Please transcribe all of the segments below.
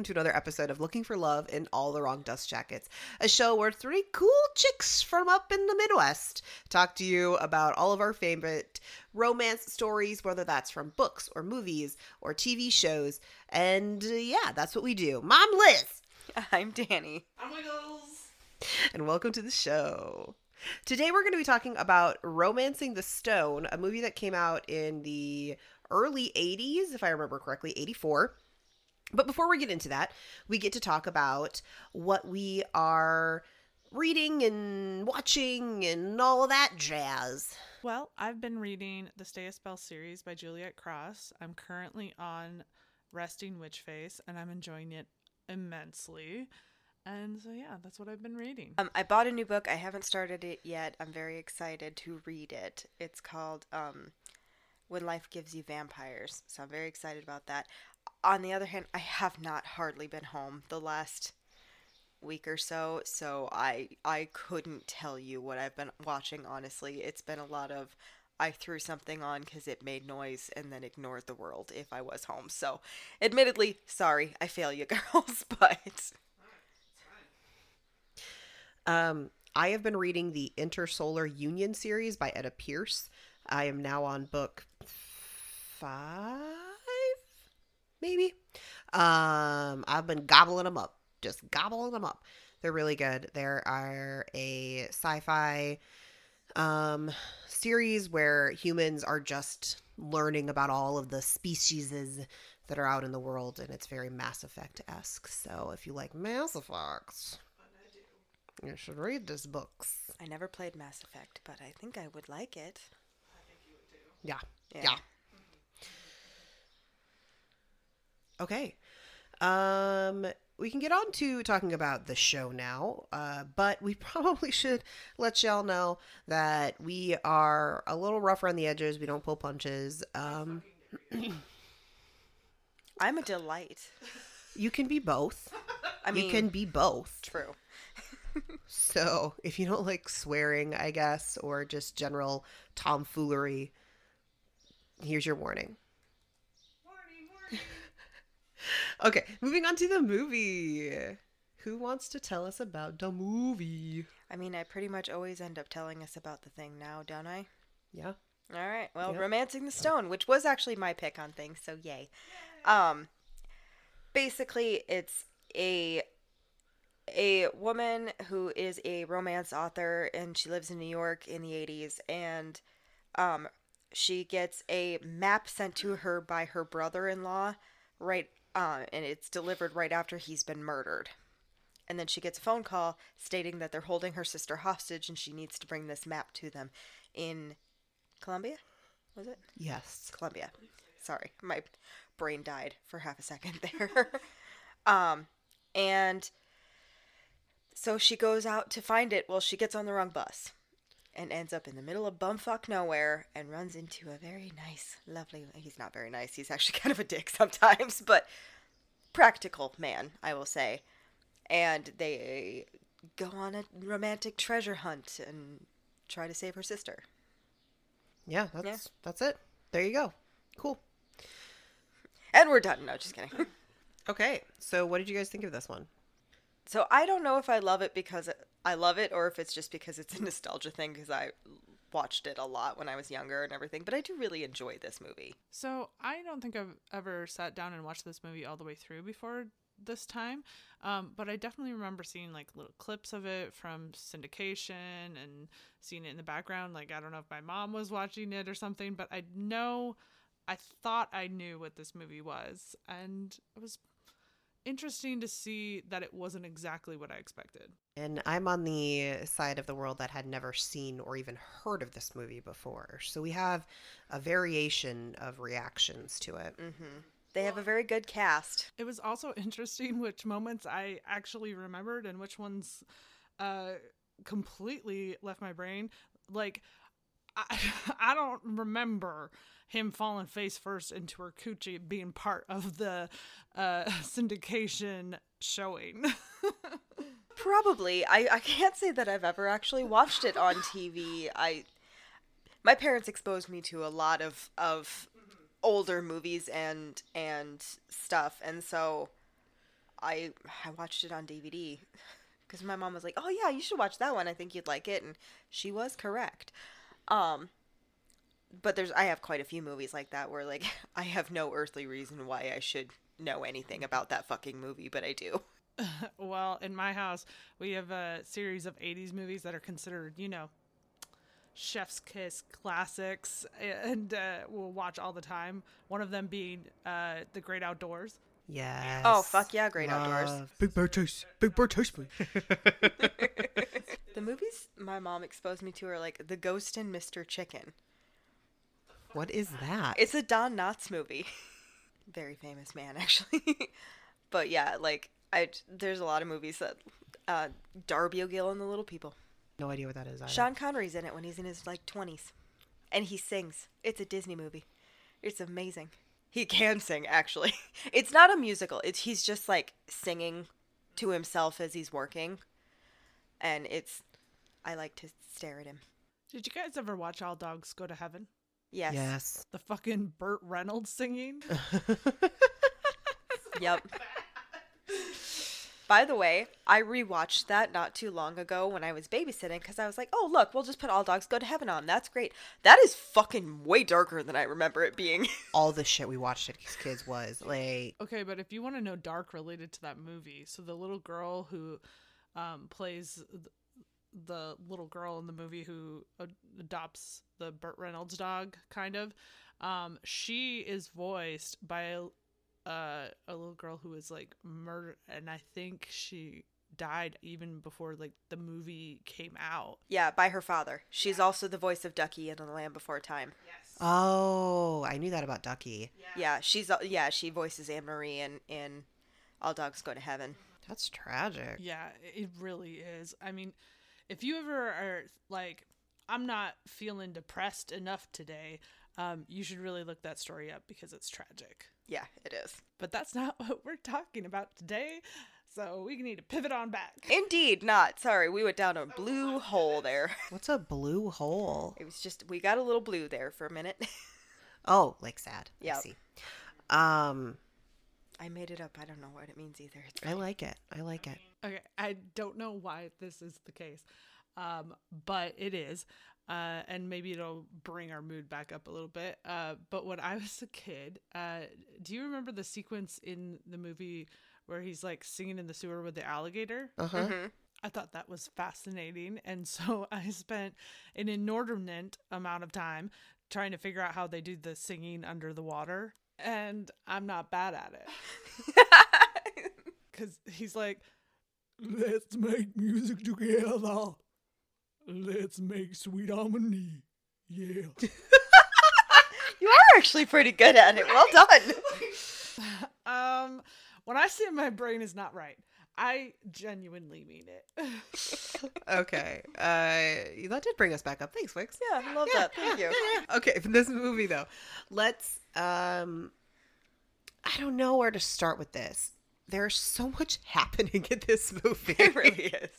welcome to another episode of Looking for Love in All the Wrong Dust Jackets, a show where three cool chicks from up in the Midwest talk to you about all of our favorite romance stories, whether that's from books or movies or TV shows. And uh, yeah, that's what we do. Mom Liz! I'm Danny. I'm Wiggles. and welcome to the show. Today we're going to be talking about Romancing the Stone, a movie that came out in the early 80s, if I remember correctly, 84. But before we get into that, we get to talk about what we are reading and watching and all of that jazz. Well, I've been reading the Stay a Spell series by Juliet Cross. I'm currently on Resting Witch Face and I'm enjoying it immensely. And so, yeah, that's what I've been reading. Um, I bought a new book. I haven't started it yet. I'm very excited to read it. It's called um, When Life Gives You Vampires. So I'm very excited about that. On the other hand, I have not hardly been home the last week or so, so I I couldn't tell you what I've been watching. Honestly, it's been a lot of I threw something on because it made noise and then ignored the world if I was home. So, admittedly, sorry, I fail you girls, but Um, I have been reading the Intersolar Union series by Etta Pierce. I am now on book five, maybe. Um, I've been gobbling them up, just gobbling them up. They're really good. There are a sci-fi um series where humans are just learning about all of the species that are out in the world, and it's very Mass Effect esque. So if you like Mass Effect, you should read this books. I never played Mass Effect, but I think I would like it. I think you would too. Yeah. Yeah. Yeah. Okay. Um we can get on to talking about the show now, uh, but we probably should let y'all know that we are a little rough around the edges. We don't pull punches. Um, I'm a delight. you can be both. I mean, you can be both. true. So if you don't like swearing, I guess, or just general tomfoolery, here's your warning. Okay, moving on to the movie. Who wants to tell us about the movie? I mean, I pretty much always end up telling us about the thing now, don't I? Yeah. All right. Well, Yep. Romancing the Stone, which was actually my pick on things, so yay. Um basically it's a a woman who is a romance author and she lives in New York in the 80s and um she gets a map sent to her by her brother-in-law right uh, and it's delivered right after he's been murdered. And then she gets a phone call stating that they're holding her sister hostage and she needs to bring this map to them in Colombia? Was it? Yes. Colombia. Sorry, my brain died for half a second there. um, and so she goes out to find it. Well, she gets on the wrong bus and ends up in the middle of bumfuck nowhere and runs into a very nice, lovely. He's not very nice. He's actually kind of a dick sometimes, but practical man, I will say. And they go on a romantic treasure hunt and try to save her sister. Yeah, that's that's it. There you go. Cool. And we're done. No, just kidding. Okay, so what did you guys think of this one? So I don't know if I love it because I love it or if it's just because it's a nostalgia thing because I watched it a lot when I was younger and everything, but I do really enjoy this movie. So, I don't think I've ever sat down and watched this movie all the way through before this time. Um, but I definitely remember seeing like little clips of it from syndication and seeing it in the background. Like, I don't know if my mom was watching it or something, but I know I thought I knew what this movie was. And it was interesting to see that it wasn't exactly what I expected. And I'm on the side of the world that had never seen or even heard of this movie before. So we have a variation of reactions to it. Mm-hmm. They have a very good cast. It was also interesting which moments I actually remembered and which ones uh, completely left my brain. Like, I, I don't remember him falling face first into her coochie being part of the uh, syndication showing. Probably. I, I can't say that I've ever actually watched it on TV. I my parents exposed me to a lot of of older movies and and stuff, and so I I watched it on DVD because my mom was like, "Oh yeah, you should watch that one. I think you'd like it," and she was correct. Um, but there's I have quite a few movies like that where like I have no earthly reason why I should know anything about that fucking movie, but I do. Well, in my house, we have a series of 80s movies that are considered, you know, chef's kiss classics and uh, we'll watch all the time. One of them being uh, The Great Outdoors. Yes. Oh, fuck yeah, Great Outdoors. Big Bird Chase. Big Bird Chase me. The movies my mom exposed me to are like The Ghost and Mr. Chicken. what is that? It's a Don Knotts movie. Very famous man, actually. but yeah, like I there's a lot of movies that uh, Darby O'Gill and the Little People. no idea what that is. Either. Sean Connery's in it when he's in his like 20s, and he sings. It's a Disney movie. It's amazing. He can sing actually. It's not a musical. It's he's just like singing to himself as he's working, and it's. I like to stare at him. Did you guys ever watch All Dogs Go to Heaven? Yes. Yes. The fucking Burt Reynolds singing? Yep. By the way, I rewatched that not too long ago when I was babysitting because I was like, oh, look, we'll just put All Dogs Go to Heaven on. That's great. That is fucking way darker than I remember it being. All the shit we watched as kids was like. Okay, but if you want to know dark related to that movie, so the little girl who um, plays th- the little girl in the movie who ad- adopts the Burt Reynolds dog, kind of, um, she is voiced by a, uh, a little girl who was like murdered, and I think she died even before like the movie came out. yeah, by her father. She's also the voice of Ducky in The Land Before Time. Oh, I knew that about Ducky. Yeah, she's uh, yeah, she voices Anne Marie in in All Dogs Go to Heaven. That's tragic. Yeah, it really is. I mean, if you ever are like, I'm not feeling depressed enough today, um, you should really look that story up because it's tragic. Yeah, it is. But that's not what we're talking about today. So we need to pivot on back. Indeed, not. Sorry, we went down a blue hole there. What's a blue hole? It was just we got a little blue there for a minute. Oh, like sad. I see. Um, I made it up. I don't know what it means either. It's I like it. I like it. Okay, I don't know why this is the case, um, but it is. Uh, and maybe it'll bring our mood back up a little bit. Uh, but when I was a kid, uh, do you remember the sequence in the movie where he's like singing in the sewer with the alligator? Uh huh. Mhm. I thought that was fascinating. And so I spent an inordinate amount of time trying to figure out how they do the singing under the water. And I'm not bad at it. Because he's like, let's make music together. Let's make sweet harmony. Yeah. You are actually pretty good at it. Well done. um, when I say my brain is not right, I genuinely mean it. Okay. Uh, that did bring us back up. Thanks, Wix. Yeah, I love that. Thank you. Okay, from this movie though, let's. Um, I don't know where to start with this. There's so much happening in this movie. It really is.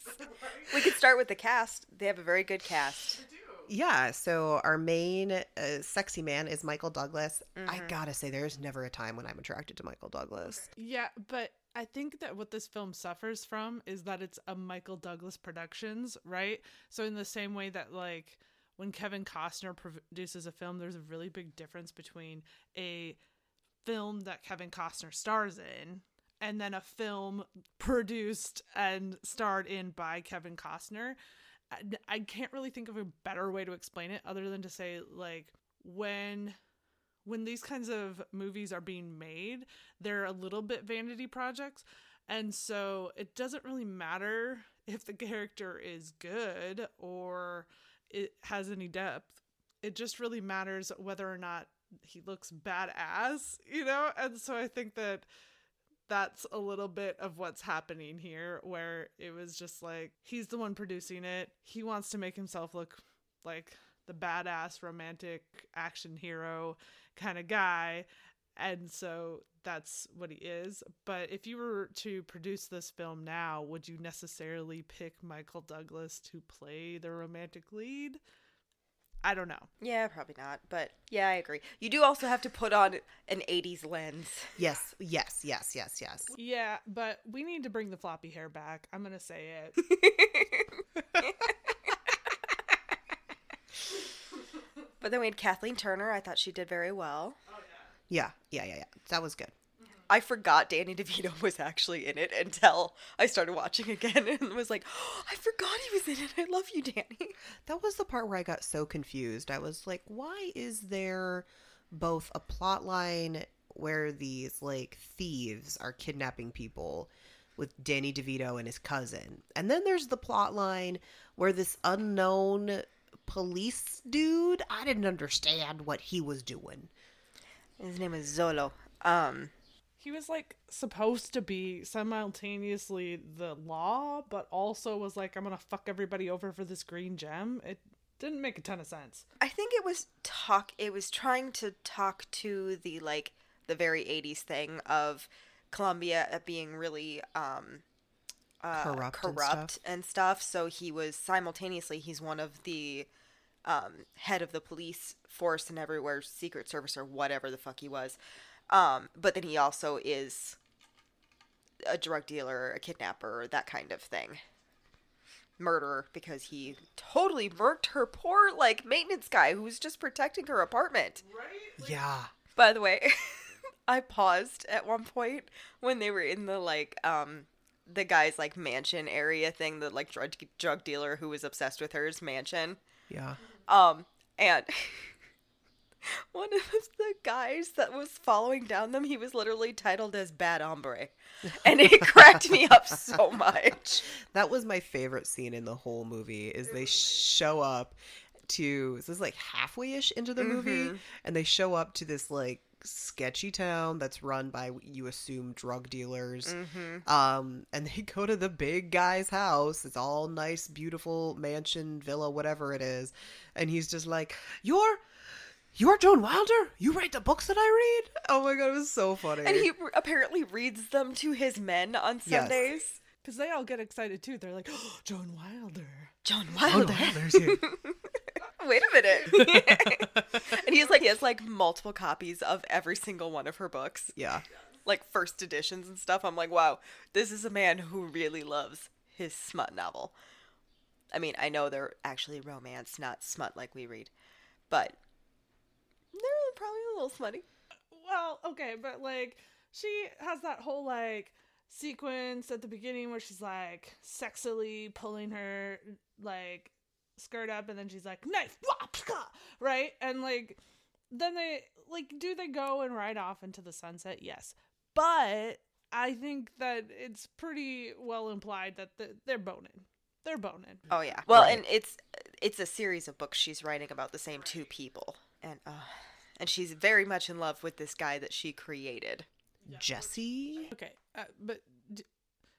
We could start with the cast. They have a very good cast. Yeah, so our main uh, sexy man is Michael Douglas. I Mhm. gotta say, there's never a time when I'm attracted to Michael Douglas. Yeah, but I think that what this film suffers from is that it's a Michael Douglas Productions, right? So in the same way that like when Kevin Costner produces a film, there's a really big difference between a film that Kevin Costner stars in and then a film produced and starred in by Kevin Costner. I, can't really think of a better way to explain it other than to say like when when these kinds of movies are being made, they're a little bit vanity projects. And so it doesn't really matter if the character is good or it has any depth. It just really matters whether or not he looks badass, you know? And so I think that that's a little bit of what's happening here, where it was just like he's the one producing it. He wants to make himself look like the badass romantic action hero kind of guy. And so that's what he is. But if you were to produce this film now, would you necessarily pick Michael Douglas to play the romantic lead? I don't know. Yeah, probably not. But yeah, I agree. You do also have to put on an 80s lens. Yes, yes, yes, yes, yes. Yeah, but we need to bring the floppy hair back. I'm gonna say it. But then we had Kathleen Turner. I thought she did very well. Yeah, yeah, yeah, yeah. That was good. I forgot Danny DeVito was actually in it until I started watching again and was like, oh, I forgot he was in it. I love you, Danny. That was the part where I got so confused. I was like, why is there both a plot line where these like thieves are kidnapping people with Danny DeVito and his cousin? And then there's the plot line where this unknown police dude, I didn't understand what he was doing. His name is Zolo. Um, He was like supposed to be simultaneously the law, but also was like, I'm gonna fuck everybody over for this green gem. It didn't make a ton of sense. I think it was talk. It was trying to talk to the like the very '80s thing of Colombia being really um, uh, Corrupt and corrupt and stuff. So he was simultaneously he's one of the um, head of the police force and everywhere, Secret Service or whatever the fuck he was. Um, but then he also is a drug dealer, a kidnapper, that kind of thing. Murderer because he totally murked her poor like maintenance guy who was just protecting her apartment. Right? Yeah. By the way, I paused at one point when they were in the like um the guy's like mansion area thing, the like drug drug dealer who was obsessed with her's mansion. Yeah. Um and one of the guys that was following down them, he was literally titled as Bad Hombre. And it cracked me up so much. That was my favorite scene in the whole movie is they mm-hmm. show up to this is like halfway ish into the movie? Mm-hmm. And they show up to this like sketchy town that's run by you assume drug dealers. Mm-hmm. Um and they go to the big guy's house. It's all nice beautiful mansion villa whatever it is. And he's just like you're you're Joan Wilder? You write the books that I read? Oh my god, it was so funny. And he r- apparently reads them to his men on Sundays. Because they all get excited too. They're like, oh, Joan Wilder. Joan Oh, Wilder. Wilder's here. Wait a minute. and he's like, he has like multiple copies of every single one of her books, Yeah. like first editions and stuff. I'm like, wow, this is a man who really loves his smut novel. I mean, I know they're actually romance, not smut like we read, but they're probably a little smutty. Well, okay, but like she has that whole like sequence at the beginning where she's like sexily pulling her like skirt up and then she's like knife right and like then they like do they go and ride off into the sunset yes but i think that it's pretty well implied that the, they're boning they're boning Oh yeah. Well, Right. and it's it's a series of books she's writing about the same two people, and uh, and she's very much in love with this guy that she created. Jesse? Okay, uh, but d-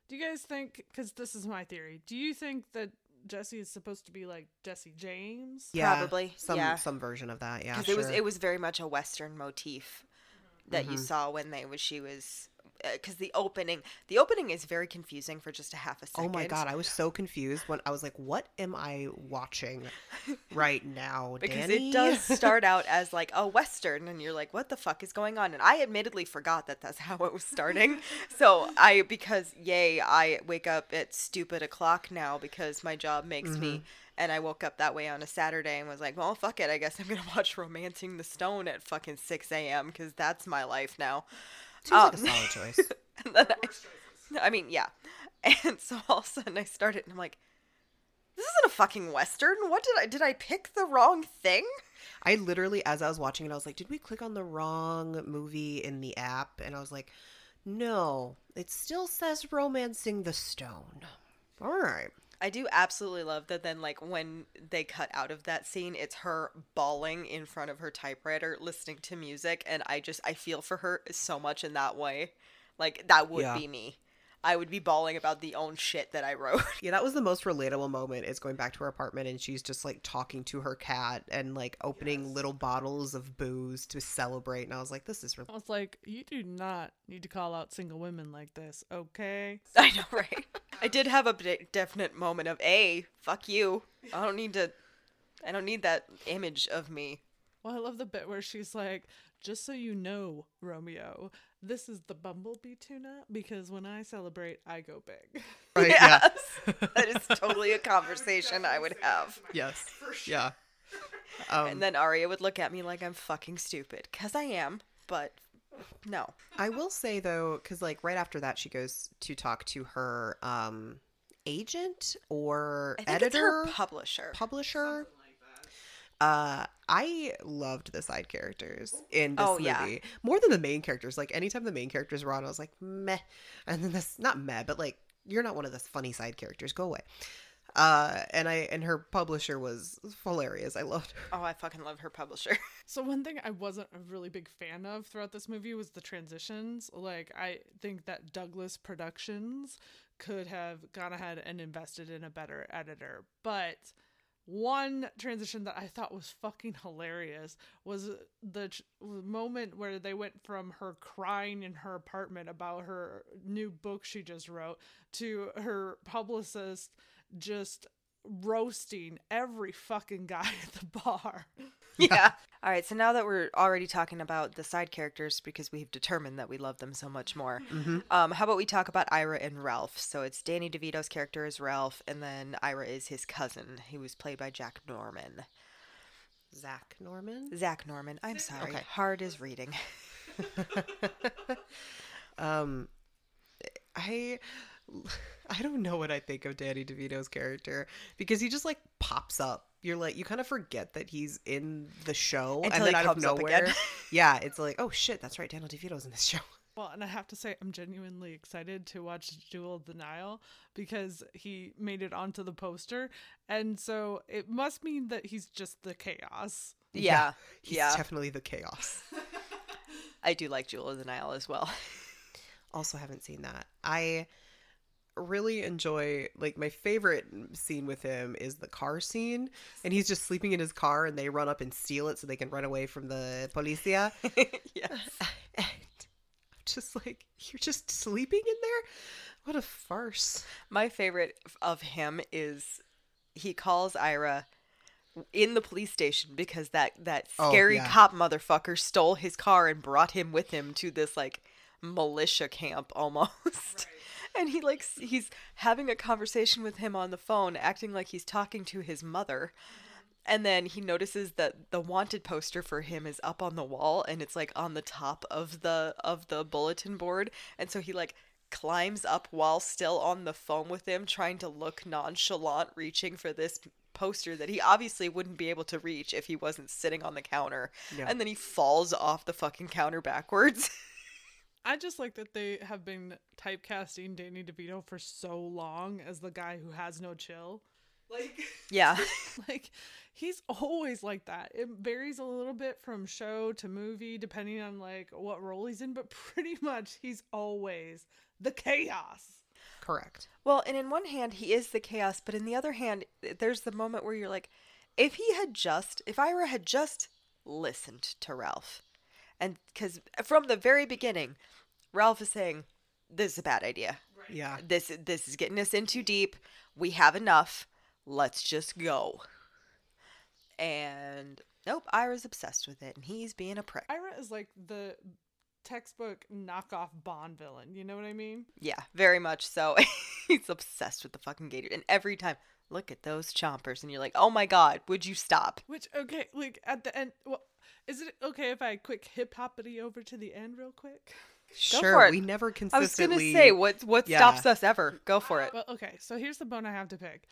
do you guys think? Because this is my theory. Do you think that Jesse is supposed to be like Jesse James? Yeah, Probably, some yeah. some version of that. Yeah, because sure. it was it was very much a western motif that Mm-hmm. you saw when they was she was because the opening the opening is very confusing for just a half a second. Oh my god, I was so confused when I was like, "What am I watching right now?" Because Danny? it does start out as like a western, and you're like, "What the fuck is going on?" And I admittedly forgot that that's how it was starting. so I, because yay, I wake up at stupid o'clock now because my job makes Mm-hmm. me, and I woke up that way on a Saturday and was like, "Well, fuck it, I guess I'm gonna watch Romancing the Stone" at fucking 6 a.m. because that's my life now. Seems like a um, solid choice. And then I, I mean, yeah. And so all of a sudden I started, and I'm like, "This isn't a fucking western. What did I did I pick the wrong thing?" I literally, as I was watching it, I was like, "Did we click on the wrong movie in the app?" And I was like, "No, it still says Romancing the Stone." All right. I do absolutely love that then like when they cut out of that scene it's her bawling in front of her typewriter listening to music and I just I feel for her so much in that way. Like that would Yeah. be me. I would be bawling about the own shit that I wrote. Yeah, that was the most relatable moment. Is going back to her apartment and she's just like talking to her cat and like opening little bottles of booze to celebrate. And I was like, "This is." Re- I was like, you do not need to call out single women like this, okay? I know, right? I did have a de- definite moment of a fuck you. I don't need to I don't need that image of me. Well, I love the bit where she's like, just so you know, Romeo, this is the bumblebee tuna because when I celebrate, I go big. Right? Yeah. Yes. that is totally a conversation I would have. Yes. Yeah. Um, And then Arya would look at me like I'm fucking stupid. Because I am, but no. I will say though, because like right after that, she goes to talk to her um agent or I think editor, it's her publisher. publisher. Uh, I loved the side characters in this Oh, movie yeah. more than the main characters. Like anytime the main characters were on, I was like meh, and then this not meh, but like you're not one of the funny side characters. Go away. Uh, and I and her publisher was hilarious. I loved her. oh, I fucking love her publisher. So one thing I wasn't a really big fan of throughout this movie was the transitions. Like I think that Douglas Productions could have gone ahead and invested in a better editor. But one transition that I thought was fucking hilarious was the ch- moment where they went from her crying in her apartment about her new book she just wrote to her publicist just roasting every fucking guy at the bar. yeah. All right. So now that we're already talking about the side characters because we've determined that we love them so much more, um, how about we talk about Ira and Ralph? So it's Danny DeVito's character is Ralph, and then Ira is his cousin. He was played by Jack Norman. Zack Norman. Zack Norman. I'm sorry. Okay. Hard as reading. um, I I don't know what I think of Danny DeVito's character because he just like pops up. You're like you kind of forget that he's in the show, Until and then he out of comes up nowhere, again. yeah, it's like oh shit, that's right, Daniel DeVito's in this show. Well, and I have to say, I'm genuinely excited to watch Jewel of the Nile because he made it onto the poster. And so it must mean that he's just the chaos. Yeah. He's Yeah. definitely the chaos. I do like Jewel of the Nile as well. also haven't seen that. I really enjoy like my favorite scene with him is the car scene and he's just sleeping in his car and they run up and steal it so they can run away from the policia yes. and I'm just like you're just sleeping in there what a farce My favorite of him is he calls Ira in the police station because that that Oh, scary yeah. cop motherfucker stole his car and brought him with him to this like militia camp almost. And he like he's having a conversation with him on the phone acting like he's talking to his mother. Mm-hmm. And then he notices that the wanted poster for him is up on the wall and it's like on the top of the of the bulletin board. And so he like climbs up while still on the phone with him trying to look nonchalant reaching for this poster that he obviously wouldn't be able to reach if he wasn't sitting on the counter. Yeah. And then he falls off the fucking counter backwards. I just like that they have been typecasting Danny DeVito for so long as the guy who has no chill. Like, yeah. like he's always like that. It varies a little bit from show to movie depending on like what role he's in, but pretty much he's always the chaos. correct Well, and in one hand, he is the chaos, but in the other hand, there's the moment where you're like, if he had just, if Ira had just listened to Ralph, and because from the very beginning, Ralph is saying, "This is a bad idea. yeah This this is getting us in too deep. We have enough. Let's just go." And nope, Ira's obsessed with it, and he's being a prick. Ira is like the textbook knockoff Bond villain. You know what I mean? Yeah, very much so. He's obsessed with the fucking gator. And every time, look at those chompers. And you're like, oh my god, would you stop? Which okay, like at the end. Well, is it okay if I quick hip hoppity over to the end real quick? Go sure for it. we never consistently. I was gonna say, what what Yeah. stops us ever? Go for it. Well, okay, so here's the bone I have to pick.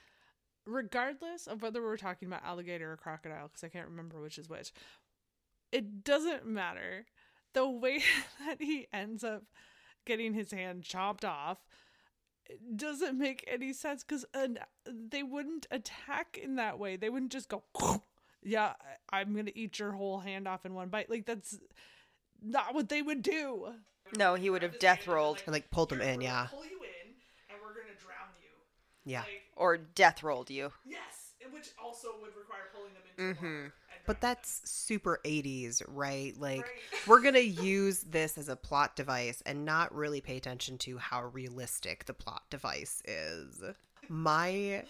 Regardless of whether we're talking about alligator or crocodile, because I can't remember which is which, it doesn't matter. The way that he ends up getting his hand chopped off doesn't make any sense because they wouldn't attack in that way. They wouldn't just go, yeah, I- I'm going to eat your whole hand off in one bite. Like, that's not what they would do. No, he would have death rolled and like pulled him in yeah Pull you in, and we're going to drown you. yeah or death rolled you. Yes, which also would require pulling them into Mm-hmm. But drowning that's super 80s, right? Like, Right. we're going to use this as a plot device and not really pay attention to how realistic the plot device is. My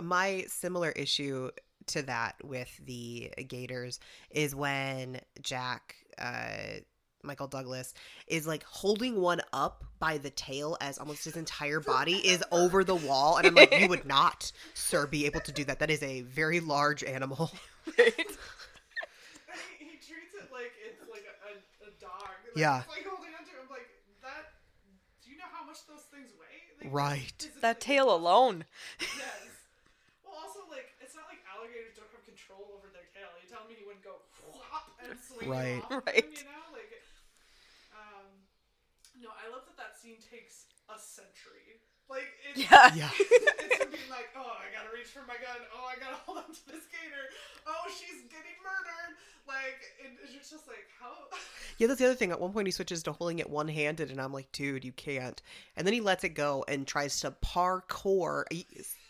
my similar issue to that with the Gators is when Jack, uh, Michael Douglas, is like holding one up by the tail as almost his entire body is over the wall. And I'm like, you would not, sir, be able to do that. That is a very large animal. he treats it like it's like a, a, a dog. Like, Yeah. It's like holding onto him like that. Do you know how much those things weigh? Like, Right. physically that tail alone. Yes. Well, also like it's not like alligators don't have control over their tail. You telling me he wouldn't go whop and swing Right. it off Right. him, you know, like. Um, no, I love that that scene takes a century. Like it's, Yeah. Yeah. it's him being like, oh, I gotta reach for my gun. Oh, I gotta hold on to this gator. Oh, she's getting murdered. Like, it, it's just like how. Yeah, that's the other thing. At one point, he switches to holding it one handed, and I'm like, dude, you can't. And then he lets it go and tries to parkour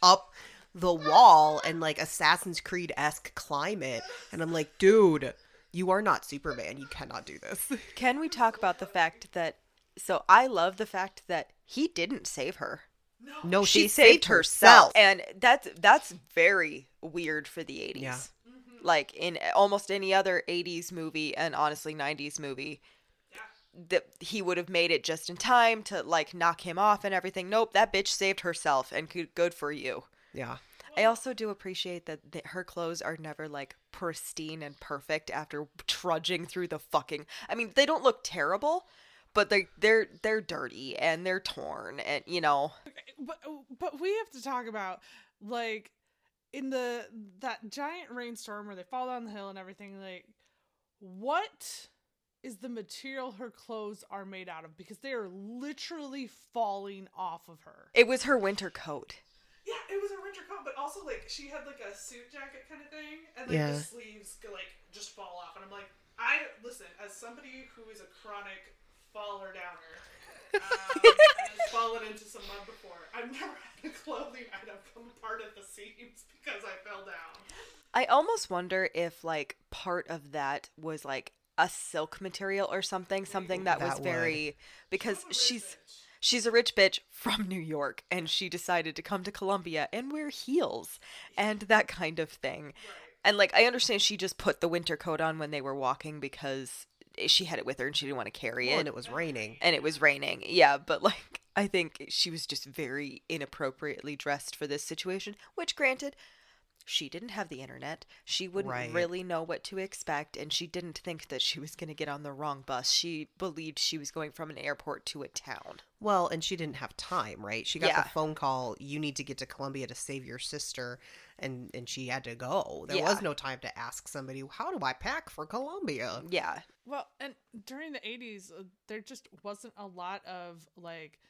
up the wall and like Assassin's Creed esque climb it. And I'm like, dude, you are not Superman. You cannot do this. Can we talk about the fact that? So I love the fact that he didn't save her. No. No, she, she saved herself. and that's that's very weird for the 80s Yeah. Mm-hmm. like in almost any other 80s movie and honestly 90s movie that he would have made it just in time to like knock him off and everything nope that bitch saved herself and good, good for you Yeah. I also do appreciate that th- her clothes are never like pristine and perfect after trudging through the fucking i mean they don't look terrible but they they're they're dirty and they're torn and you know. But but we have to talk about like in the that giant rainstorm where they fall down the hill and everything like what is the material her clothes are made out of? Because they are literally falling off of her. It was her winter coat yeah it was a winter coat but also like she had like a suit jacket kind of thing and like Yeah. the sleeves go, like just fall off and i'm like i listen as somebody who is a chronic faller downer um, and has fallen into some mud before. I've never had a clothing item come apart at the seams because I fell down. I almost wonder if like part of that was like a silk material or something, something that, was would. very because I'm rich she's a rich bitch from New York and she decided to come to Colombia and wear heels and that kind of thing. And like I understand she just put the winter coat on when they were walking because she had it with her and she didn't want to carry Well, it and it was raining. and it was raining. Yeah, but like I think she was just very inappropriately dressed for this situation, which granted, she didn't have the internet. She wouldn't Right. really know what to expect and she didn't think that she was going to get on the wrong bus. She believed she was going from an airport to a town. Well, and she didn't have time, right? She got Yeah. the phone call, you need to get to Colombia to save your sister, and and she had to go. There Yeah. was no time to ask somebody, how do I pack for Colombia? Yeah. Well, and during the 80s, uh, there just wasn't a lot of like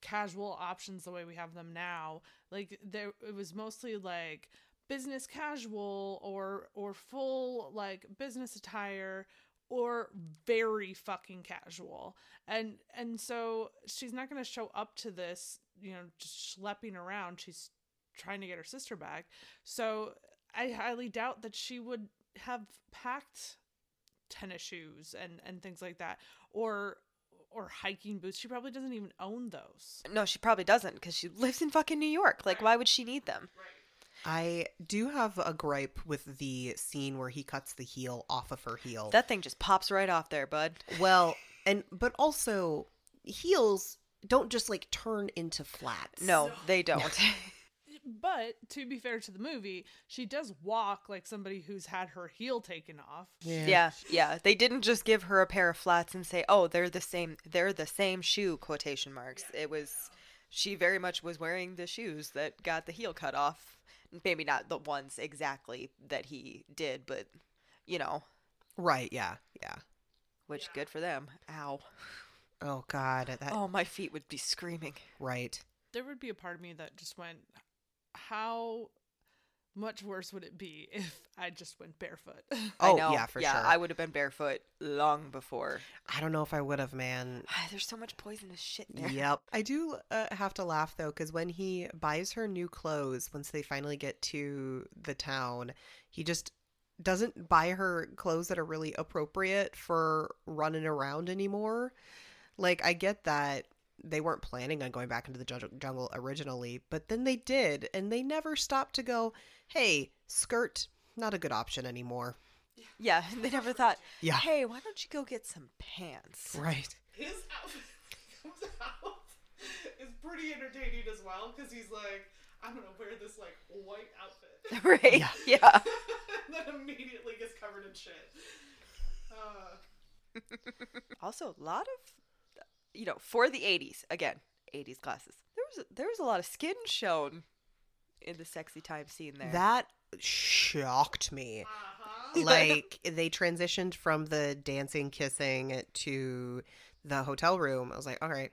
casual options the way we have them now. Like there it was mostly like business casual or or full like business attire or very fucking casual. And and so she's not going to show up to this, you know, just schlepping around. She's trying to get her sister back. So I highly doubt that she would have packed tennis shoes and and things like that or or hiking boots. She probably doesn't even own those. No, she probably doesn't because she lives in fucking New York. Like, why would she need them? I do have a gripe with the scene where he cuts the heel off of her heel. That thing just pops right off there, bud. well, and but also heels don't just like turn into flats. No, they don't. But to be fair to the movie, she does walk like somebody who's had her heel taken off. Yeah, yeah. They didn't just give her a pair of flats and say, "Oh, they're the same. They're the same shoe." Quotation marks. It was. She very much was wearing the shoes that got the heel cut off. Maybe not the ones exactly that he did, but you know, Right, yeah. Yeah. which good for them. Ow. Oh god, that Oh, my feet would be screaming. right. There would be a part of me that just went, how much worse would it be if I just went barefoot? Oh, I know. yeah, for yeah, sure. I would have been barefoot long before. I don't know if I would have, man. There's so much poisonous shit there. Yep. I do uh, have to laugh though, because when he buys her new clothes, once they finally get to the town, he just doesn't buy her clothes that are really appropriate for running around anymore. Like, I get that they weren't planning on going back into the jungle originally, but then they did, and they never stopped to go, "Hey, skirt, not a good option anymore." Yeah, they never thought, Yeah. hey, why don't you go get some pants? Right. His outfit comes out is pretty entertaining as well because he's like, I'm gonna wear this like white outfit, right? Yeah. Yeah. and then immediately gets covered in shit. Uh, Also, a lot of, you know, for the 80s, again, 80s glasses, there was, there was a lot of skin shown in the sexy time scene there. That shocked me. uh-huh. like they transitioned from the dancing kissing to the hotel room. I was like all right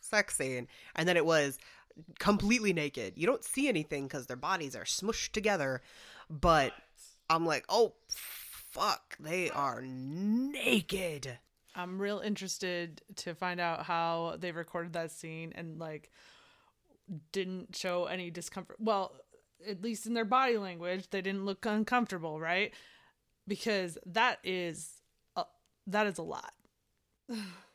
sex scene. And then it was completely naked. You don't see anything because their bodies are smushed together. But i'm like oh fuck they are naked I'm real interested to find out how they recorded that scene and like didn't show any discomfort. Well, at least in their body language, they didn't look uncomfortable, right? Because that is a, that is a lot.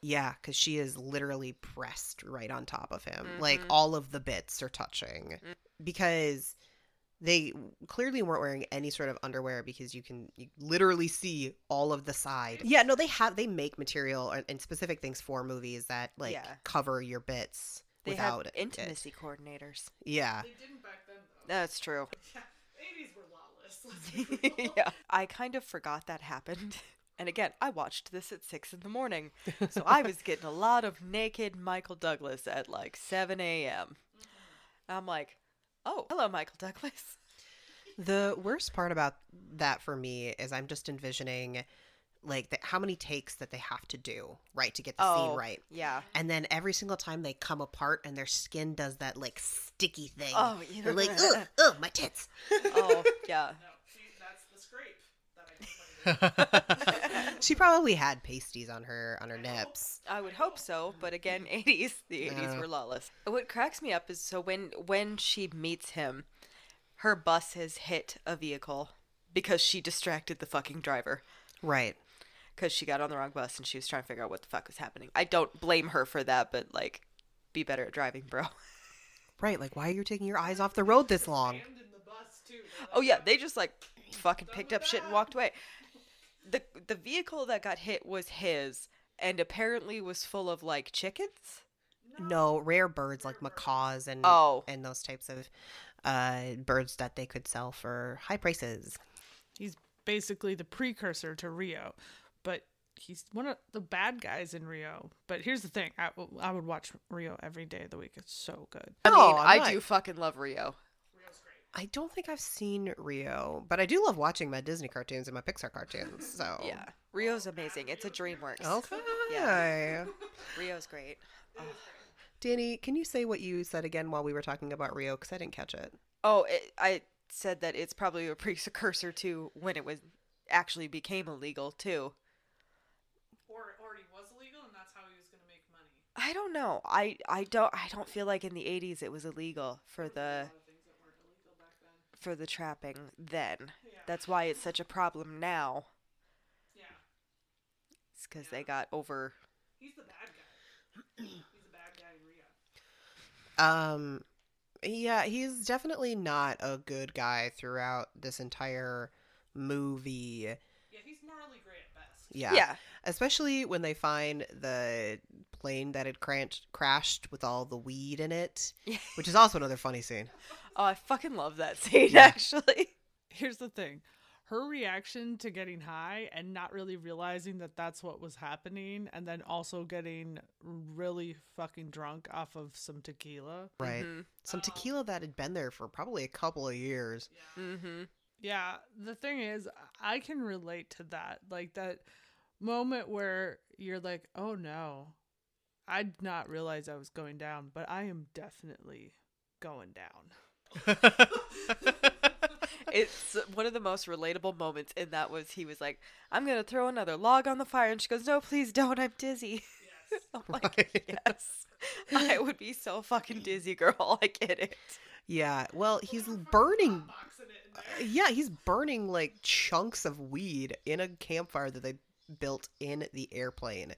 yeah because she is literally pressed right on top of him mm-hmm. like all of the bits are touching mm. because they clearly weren't wearing any sort of underwear because you can you literally see all of the side. Yeah, no, they have they make material and, and specific things for movies that like Yeah. cover your bits they without have it. intimacy coordinators. Yeah, They didn't back then though. That's true. Yeah, 80s were lawless. Let's be real. yeah. I kind of forgot that happened. And again, I watched this at 6 in the morning. So I was getting a lot of naked Michael Douglas at like 7 a.m. Mm-hmm. I'm like, oh, hello, Michael Douglas. the worst part about that for me is I'm just envisioning like the, how many takes that they have to do right to get the Oh, scene right. Yeah. And then every single time they come apart and their skin does that like sticky thing. Oh, you They're know. like, ugh, ugh, my tits. oh, yeah. No, see, that's the scrape that I complained about. she probably had pasties on her on her nips. I would hope so, but again, 80s, the 80s Yeah. were lawless. What cracks me up is so when when she meets him, her bus has hit a vehicle because she distracted the fucking driver Right. because she got on the wrong bus and she was trying to figure out what the fuck was happening. I don't blame her for that, but like be better at driving, bro. Right. Like, why are you taking your eyes off the road this long? The bus too. Oh yeah, they just like fucking picked up shit and walked away. The the vehicle that got hit was his and apparently was full of like chickens. No, rare birds like macaws and Oh. and those types of uh, birds that they could sell for high prices. He's basically the precursor to Rio, but he's one of the bad guys in Rio. But here's the thing: I, I would watch Rio every day of the week. It's so good. I No, mean, I'm I not- do fucking love Rio. I don't think I've seen Rio, but I do love watching my Disney cartoons and my Pixar cartoons. So Yeah, Rio's amazing. It's a DreamWorks. Okay. Yeah. Rio's great. Danny, can you say what you said again while we were talking about Rio? Because I didn't catch it. Oh, it, I said that it's probably a precursor to when it was actually became illegal too. Or already was illegal, and that's how he was going to make money. I don't know. I I don't I don't feel like in the 80s it was illegal for the Things that weren't illegal back then. For the trapping then. That's why it's such a problem now. Yeah, It's cuz they got over he's the bad guy. he's the bad guy in Rio. Um, yeah, he's definitely not a good guy throughout this entire movie. Yeah, he's morally gray at best. Yeah. yeah. Especially when they find the plane that had cranched, crashed with all the weed in it, which is also another funny scene. Oh, I fucking love that scene actually. Here's the thing. Her reaction to getting high and not really realizing that that's what was happening, and then also getting really fucking drunk off of some tequila. Right. Mhm. Some tequila that had been there for probably a couple of years. Mhm. Yeah, the thing is, I can relate to that. Like that moment where you're like, oh no, I did not realize I was going down, but I am definitely going down. It's one of the most relatable moments and that was he was like, "I'm going to throw another log on the fire." And she goes, "No, please don't. I'm dizzy." I'm like, Right. "Yes." I would be so fucking dizzy, girl. I get it. Yeah. Well, he's burning. Boxing it in there. Uh, yeah, he's burning like chunks of weed in a campfire that they built in the airplane.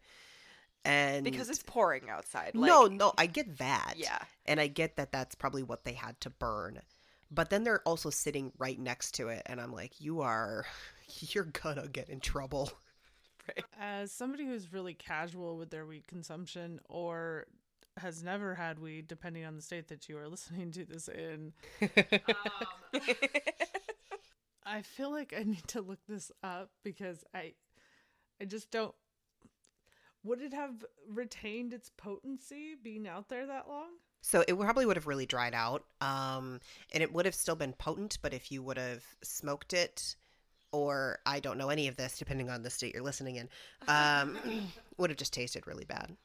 And because it's pouring outside. no, like- no, I get that. Yeah. And I get that that's probably what they had to burn. But then they're also sitting right next to it. And I'm like, you are, you're gonna get in trouble. As somebody who's really casual with their weed consumption or has never had weed, depending on the state that you are listening to this in, um, I feel like I need to look this up because I, I just don't. Would it have retained its potency being out there that long? So it probably would have really dried out. Um, and it would have still been potent, but if you would have smoked it, or I don't know any of this, depending on the state you're listening in, um, would have just tasted really bad.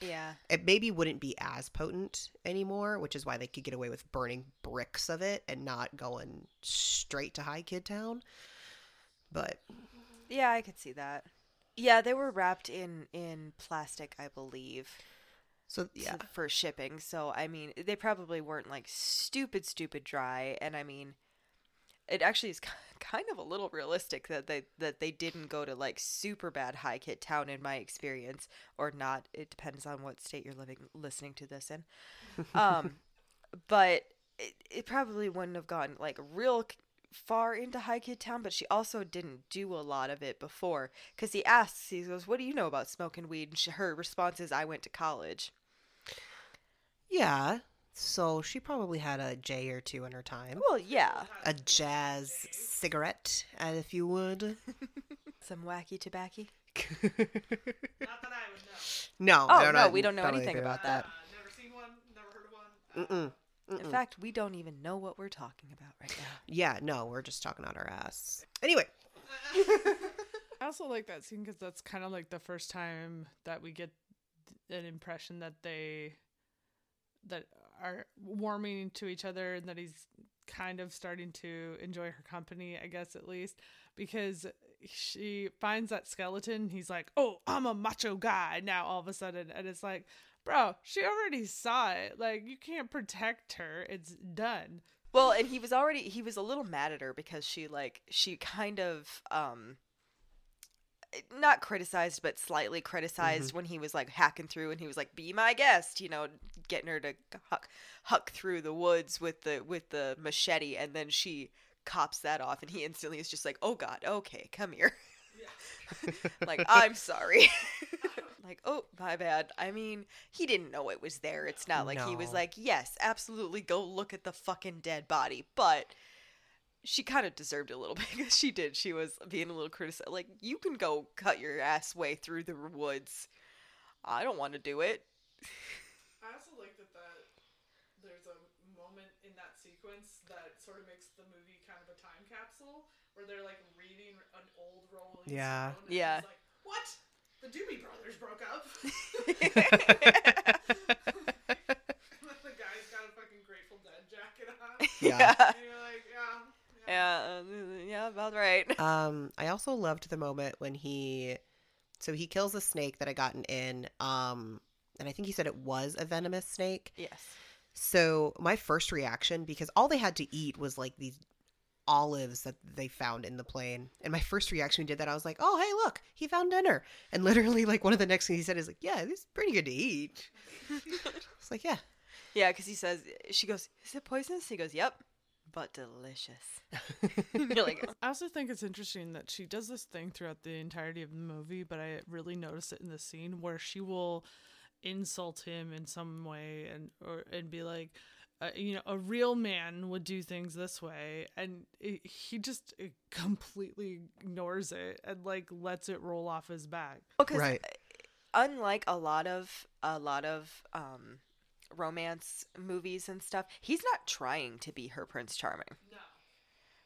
yeah. It maybe wouldn't be as potent anymore, which is why they could get away with burning bricks of it and not going straight to High Kid Town. But Yeah, I could see that. Yeah, they were wrapped in in plastic, I believe. so yeah, for shipping. So I mean, they probably weren't like stupid, stupid dry. And I mean, it actually is kind of a little realistic that they that they didn't go to like super bad high kit town in my experience, or not. It depends on what state you're living listening to this in. Um, but it, it probably wouldn't have gone like real far into high kid town but she also didn't do a lot of it before because he asks he goes what do you know about smoking weed and she, her response is i went to college yeah. So she probably had a J or two in her time, well yeah a jazz cigarette, uh, if you would. some wacky tobacco Not that I would know. No, Oh, I no, we don't know don't anything about that. Uh, never seen one. Never heard of one. Mm-mm. In fact we don't even know what we're talking about right now Yeah, no, we're just talking out our ass. Anyway, I also like that scene because that's kind of like the first time that we get an impression that they that are warming to each other and that he's kind of starting to enjoy her company, I guess at least, because she finds that skeleton. He's like, "Oh, I'm a macho guy now." All of a sudden, and it's like, bro, she already saw it. Like, you can't protect her. It's done. well and he was already he was a little mad at her because she like she kind of um not criticized but slightly criticized when he was like hacking through and he was like be my guest you know getting her to huck, huck through the woods with the with the machete and then she cops that off and he instantly is just like oh god okay come here like i'm sorry like oh my bad i mean he didn't know it was there it's not like he was like yes absolutely go look at the fucking dead body but she kind of deserved it a little bit because she did she was being a little critical like you can go cut your ass way through the woods i don't want to do it I also like that, that there's a moment in that sequence that sort of makes the movie kind of a time capsule where they're like reading an old Rolling Yeah. Stone. and Yeah. it's like, what? The Doobie Brothers broke up. the guy's got a fucking Grateful Dead jacket on. Yeah. And you're like, yeah. yeah uh, yeah about right um, I also loved the moment when he, so he kills a snake that had gotten in, um, and I think he said it was a venomous snake. yes So my first reaction, because all they had to eat was like these olives that they found in the plane, and my first reaction when he did that, I was like, "Oh, hey, look, he found dinner!" And literally, like one of the next things he said is like, "Yeah, this is pretty good to eat." It's like, yeah, yeah because he says she goes is it poisonous he goes yep but delicious you're like I also think it's interesting that she does this thing throughout the entirety of the movie, but I really notice it in the scene where she will insult him in some way and or and be like, uh, you know, a real man would do things this way, and it, he just uh, completely ignores it and like lets it roll off his back. because Right. unlike a lot of a lot of um romance movies and stuff he's not trying to be her prince charming No.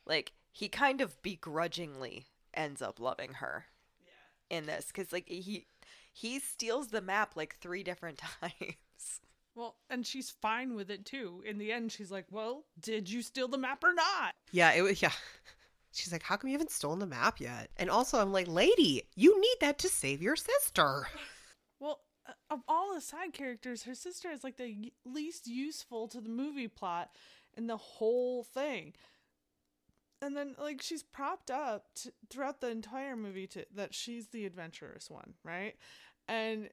like he kind of begrudgingly ends up loving her yeah. in this because like he he steals the map like three different times Well, and she's fine with it too. In the end, she's like, "Well, did you steal the map or not?" yeah, it was yeah. She's like, "How come you haven't stolen the map yet?" And also, I'm like, "Lady, you need that to save your sister." Well, uh, of all the side characters, her sister is like the least useful to the movie plot and the whole thing. And then, like, she's propped up t- throughout the entire movie to that she's the adventurous one, right? And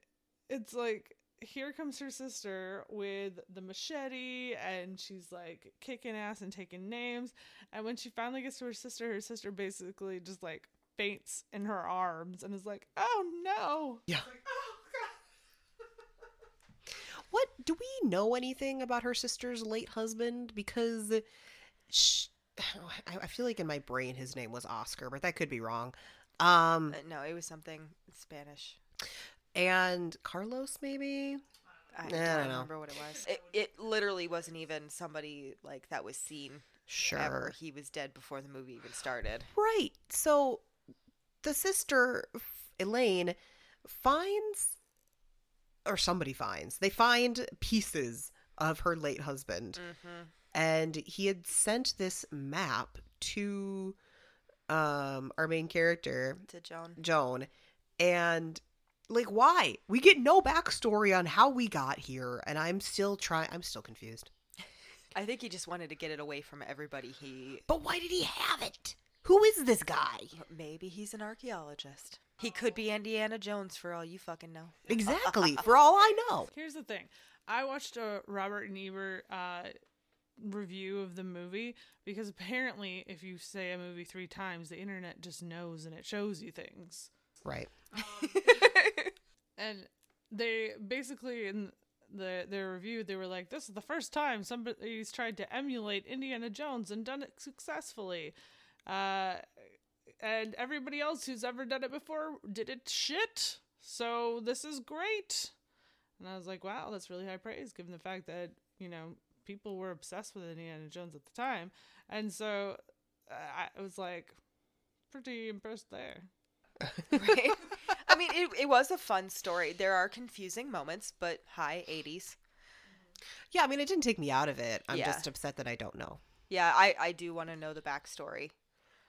it's like here comes her sister with the machete and she's like kicking ass and taking names and when she finally gets to her sister her sister basically just like faints in her arms and is like oh no Yeah. Like, oh What do we know anything about her sister's late husband? Because sh I I feel like in my brain his name was Oscar, but that could be wrong. Um, Uh, no, it was something Spanish. And Carlos maybe. I I don't, don't know. remember what it was. It, it literally wasn't even somebody like that was seen Sure. ever. He was dead before the movie even started. Right. So the sister Elaine finds or somebody finds. They find pieces of her late husband Mm-hmm. and he had sent this map to um our main character To Joan. Joan and like why? We get no backstory on how we got here and I'm still trying I'm still confused. I think he just wanted to get it away from everybody. He But why did he have it? Who is this guy? maybe he's an archaeologist. He could be Indiana Jones for all you fucking know. Exactly, for all I know. Here's the thing. I watched a Robert and Ebert uh, review of the movie because apparently, if you say a movie three times, the internet just knows and it shows you things. Right. And they basically in the their review they were like, "This is the first time somebody's tried to emulate Indiana Jones and done it successfully." Uh, and everybody else who's ever done it before did it shit. So this is great. And I was like, wow, that's really high praise given the fact that, you know, people were obsessed with Indiana Jones at the time. And so uh, I was like, pretty impressed there. I mean, it, it was a fun story. There are confusing moments, but high 80s. Yeah, I mean, it didn't take me out of it. I'm Yeah. just upset that I don't know. Yeah, I, I do want to know the backstory,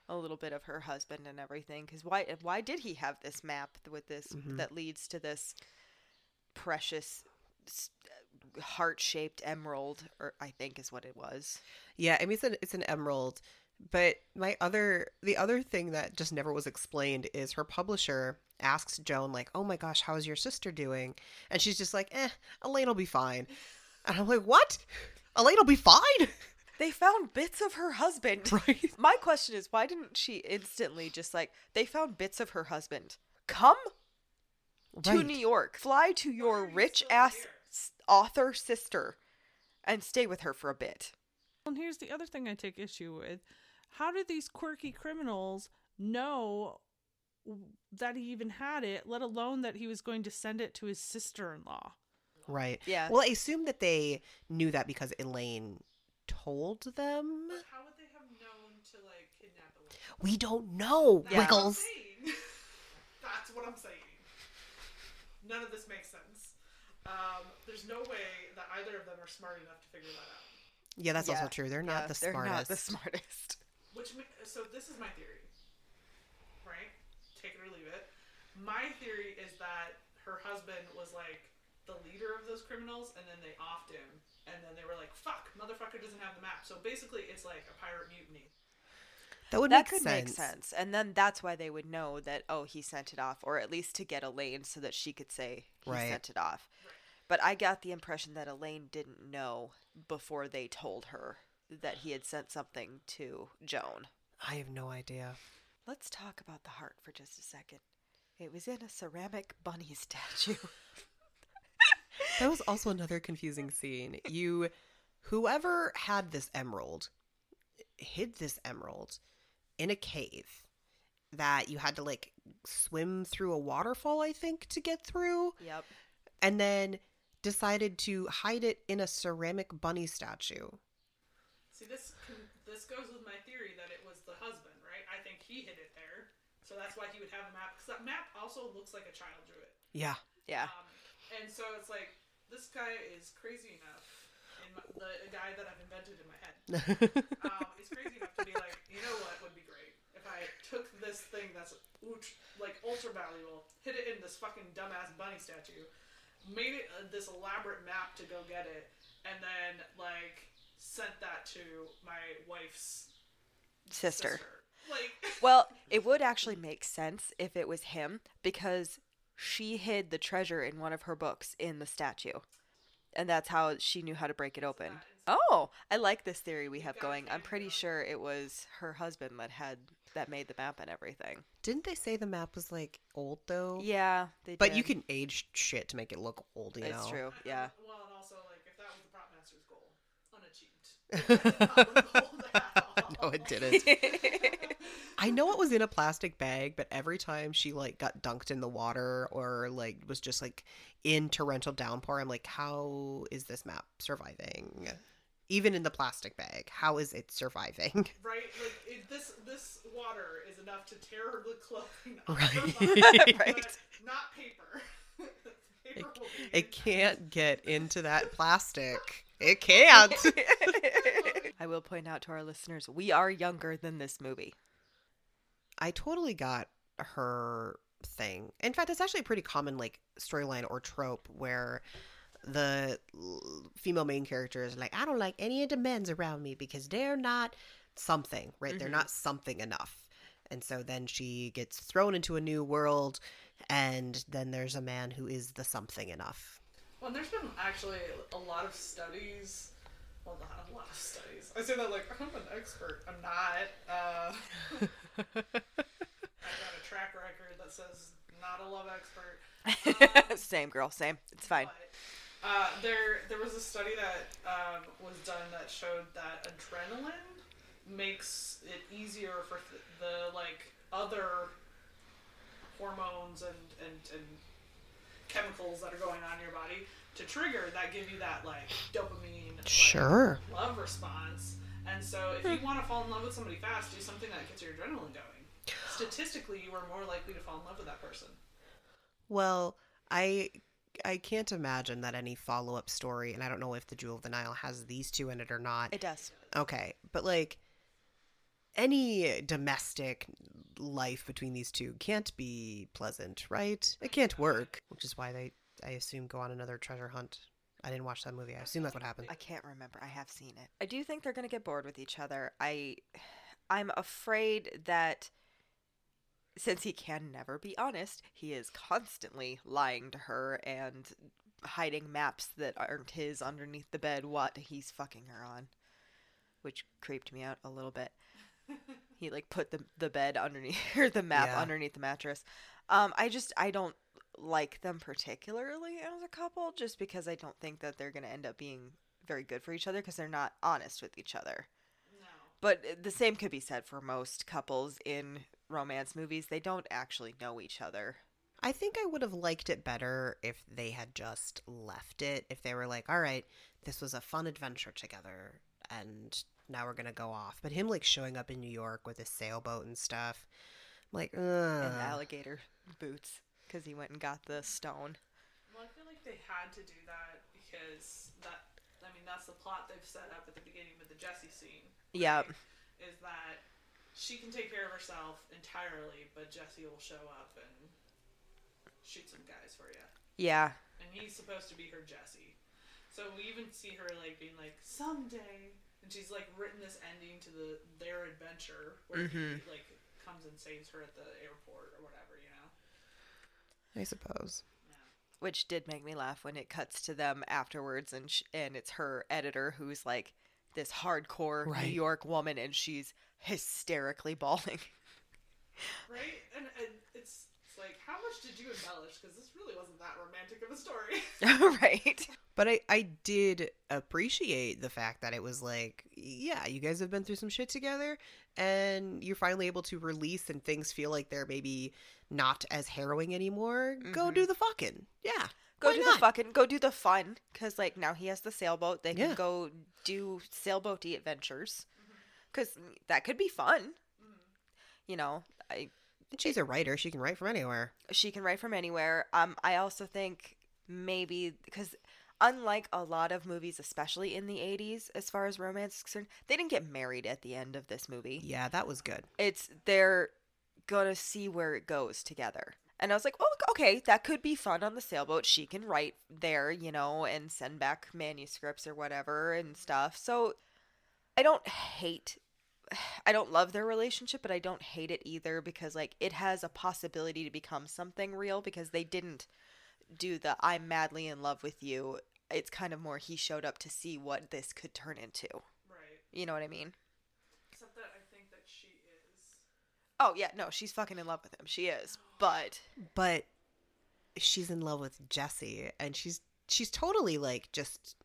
a little bit of her husband and everything. Because why why did he have this map with this Mhm. that leads to this precious heart shaped emerald, or I think is what it was. Yeah, I mean, it's an, it's an emerald. But my other, the other thing that just never was explained is her publisher asks Joan, like, oh my gosh, how's your sister doing? And she's just like, eh, Elaine will be fine. And I'm like, what? Elaine will be fine? They found bits of her husband. Right. My question is, why didn't she instantly just like they found bits of her husband? Come to Right. New York. Fly to your rich ass s- author sister and stay with her for a bit. And here's the other thing I take issue with. How did these quirky criminals know that he even had it, let alone that he was going to send it to his sister in law? Right. Yeah. Well, I assume that they knew that because Elaine told them. How would they have known to like kidnap a We don't know, Yeah. Wiggles. That's what I'm saying. None of this makes sense. Um, there's no way that either of them are smart enough to figure that out. Yeah, that's Yeah. also true. They're not Yeah, the they're smartest. not the smartest. Which so this is my theory, right? Take it or leave it. My theory is that her husband was like the leader of those criminals, and then they offed him, and then they were like, "Fuck, motherfucker doesn't have the map." So basically, it's like a pirate mutiny. that would that make could sense. make sense. And then that's why they would know that oh he sent it off, or at least to get Elaine so that she could say he Right. sent it off. But I got the impression that Elaine didn't know before they told her that he had sent something to Joan. I have no idea. Let's talk about the heart for just a second. It was in a ceramic bunny statue. That was also another confusing scene. You, whoever had this emerald, hid this emerald in a cave that you had to like swim through a waterfall, I think, to get through, yep. and then decided to hide it in a ceramic bunny statue. See, this this goes with my theory that it was the husband, right? I think he hid it there, so that's why he would have a map. Because that map also looks like a child drew it. Yeah. Yeah. Um, and so it's like this guy is crazy enough, in my, the, the guy that I've invented in my head, um, is crazy enough to be like, you know what would be great if I took this thing that's ult- like ultra valuable, hid it in this fucking dumbass bunny statue, made it uh, this elaborate map to go get it, and then like sent that to my wife's Sister. sister. Like, Well, it would actually make sense if it was him because she hid the treasure in one of her books in the statue. And that's how she knew how to break it open. Oh, I like this theory we have going. I'm pretty sure it was her husband that had that made the map and everything. Didn't they say the map was like old though? Yeah, they But you can age shit to make it look old, you It's know. true. Yeah. Well, and also like if that was the prop master's goal, unachieved. That's not the goal at all. no, it didn't. I know it was in a plastic bag, but every time she like got dunked in the water or like was just like in torrential downpour, I'm like, how is this map surviving? Even in the plastic bag, how is it surviving? Right? Like it, this this water is enough to tear the clothing off Right. Right. not paper. paper will be It can't get into that plastic. It can't. I will point out to our listeners, we are younger than this movie. I totally got her thing. In fact, it's actually a pretty common like storyline or trope where the female main character is like, I don't like any of the men's around me because they're not something, right? They're Mhm. not something enough. And so then she gets thrown into a new world, and then there's a man who is the something enough. Well, there's been actually a lot of studies. Well, not a lot of studies. I say that like I'm an expert. I'm not. Uh, I've got a track record that says not a love expert. same girl, same. It's fine. But, uh, there, there was a study that um, was done that showed that adrenaline makes it easier for th- the like other hormones and, and, and chemicals that are going on in your body to trigger that give you that like dopamine like, Sure. love response. And so, if you hmm. want to fall in love with somebody fast, do something that gets your adrenaline going. Statistically, you are more likely to fall in love with that person. Well, I I can't imagine that any follow up story, and I don't know if the Jewel of the Nile has these two in it or not. It does. Okay, but like any domestic life between these two can't be pleasant, right? It can't work, which is why they, I assume, go on another treasure hunt. I didn't watch that movie. I assume that's what happened. I can't remember. I have seen it. I do think they're going to get bored with each other. I I'm afraid that since he can never be honest, he is constantly lying to her and hiding maps that aren't his underneath the bed what he's fucking her on, which creeped me out a little bit. He like put the the bed underneath or the map Yeah. underneath the mattress. Um I just I don't like them particularly as a couple just because I don't think that they're going to end up being very good for each other because they're not honest with each other. No. But the same could be said for most couples in romance movies. They don't actually know each other. I think I would have liked it better if they had just left it. If they were like, all right, this was a fun adventure together, and now we're going to go off. But him, like, showing up in New York with his sailboat and stuff, I'm like, ugh. and alligator boots because he went and got the stone. Well, I feel like they had to do that because that. I mean, that's the plot they've set up at the beginning with the Jesse scene. Yeah. right? Is that she can take care of herself entirely, but Jesse will show up and shoot some guys for you, Yeah. and he's supposed to be her Jesse. So we even see her like being like someday, and she's like written this ending to the their adventure where Mhm. he like comes and saves her at the airport or whatever, you know. I suppose. Which did make me laugh when it cuts to them afterwards, and sh- and it's her editor who's like this hardcore Right. New York woman, and she's hysterically bawling. Right? And, and it's, it's like, how much did you embellish? Because this really wasn't that romantic of a story. right? But I, I did appreciate the fact that it was like, yeah, you guys have been through some shit together, and you're finally able to release, and things feel like they're maybe not as harrowing anymore. Go Mhm. do the fucking. Yeah. Go Why do not? the fucking go do the fun because like now he has the sailboat. They can Yeah. go do sailboaty adventures because that could be fun. You know, I And she's a writer. She can write from anywhere. she can write from anywhere. Um, I also think maybe because unlike a lot of movies, especially in the '80s, as far as romance is concerned, they didn't get married at the end of this movie. Yeah, that was good. It's they're gonna see where it goes together. And I was like, oh, okay, that could be fun on the sailboat. She can write there, you know, and send back manuscripts or whatever and stuff. So I don't hate I don't love their relationship, but I don't hate it either because like it has a possibility to become something real because they didn't do the I'm madly in love with you. It's kind of more he showed up to see what this could turn into. Right. You know what I mean? Except that I think that she is. Oh yeah, no, she's fucking in love with him. She is. But but she's in love with Jesse and she's she's totally like just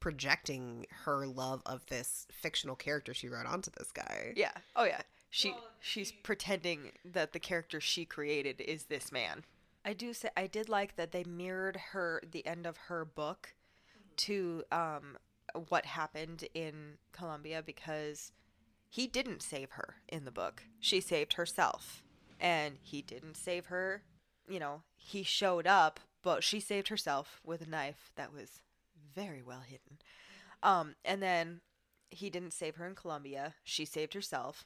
projecting her love of this fictional character she wrote onto this guy. yeah. Oh yeah. She Well, she's she- pretending that the character she created is this man. I do say I did like that they mirrored her the end of her book to um what happened in Colombia because he didn't save her in the book. She saved herself. And he didn't save her. You know, he showed up, but she saved herself with a knife that was very well hidden. Um and then he didn't save her in Colombia. She saved herself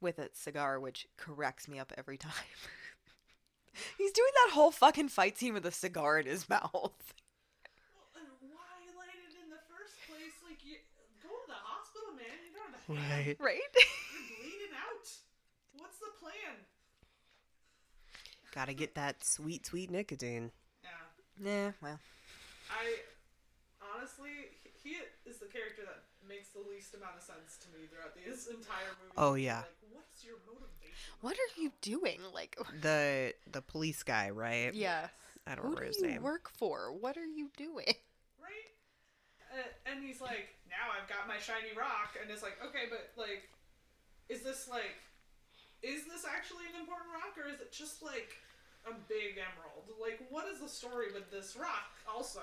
with a cigar which corrects me up every time. He's doing that whole fucking fight scene with a cigar in his mouth. Well, and why light it in the first place? Like, you go to the hospital, man. You don't have a hand. Right. Right? You're bleeding out. What's the plan? Gotta get that sweet, sweet nicotine. Yeah. Nah, well. I honestly, he he is the character that makes the least amount of sense to me throughout this entire movie. Oh, yeah. Like, what's your motivation? What are you doing? Like The the police guy, right? Yeah. I don't Who remember do his you name. work for? What are you doing? Right? Uh, and he's like, now I've got my shiny rock, and it's like, okay, but like, is this like, is this actually an important rock, or is it just like a big emerald? Like, what is the story with this rock? Also,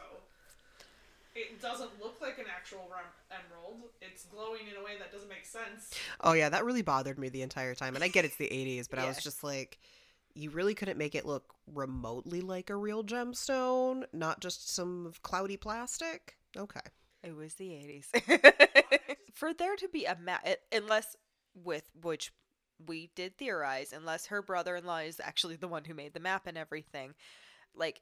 it doesn't look like an actual rem- emerald. It's glowing in a way that doesn't make sense. Oh yeah, that really bothered me the entire time. And I get it's the 80s, but I was just like you really couldn't make it look remotely like a real gemstone, not just some cloudy plastic. Okay. It was the 80s. For there to be a map, unless with which we did theorize, unless her brother in law is actually the one who made the map and everything, like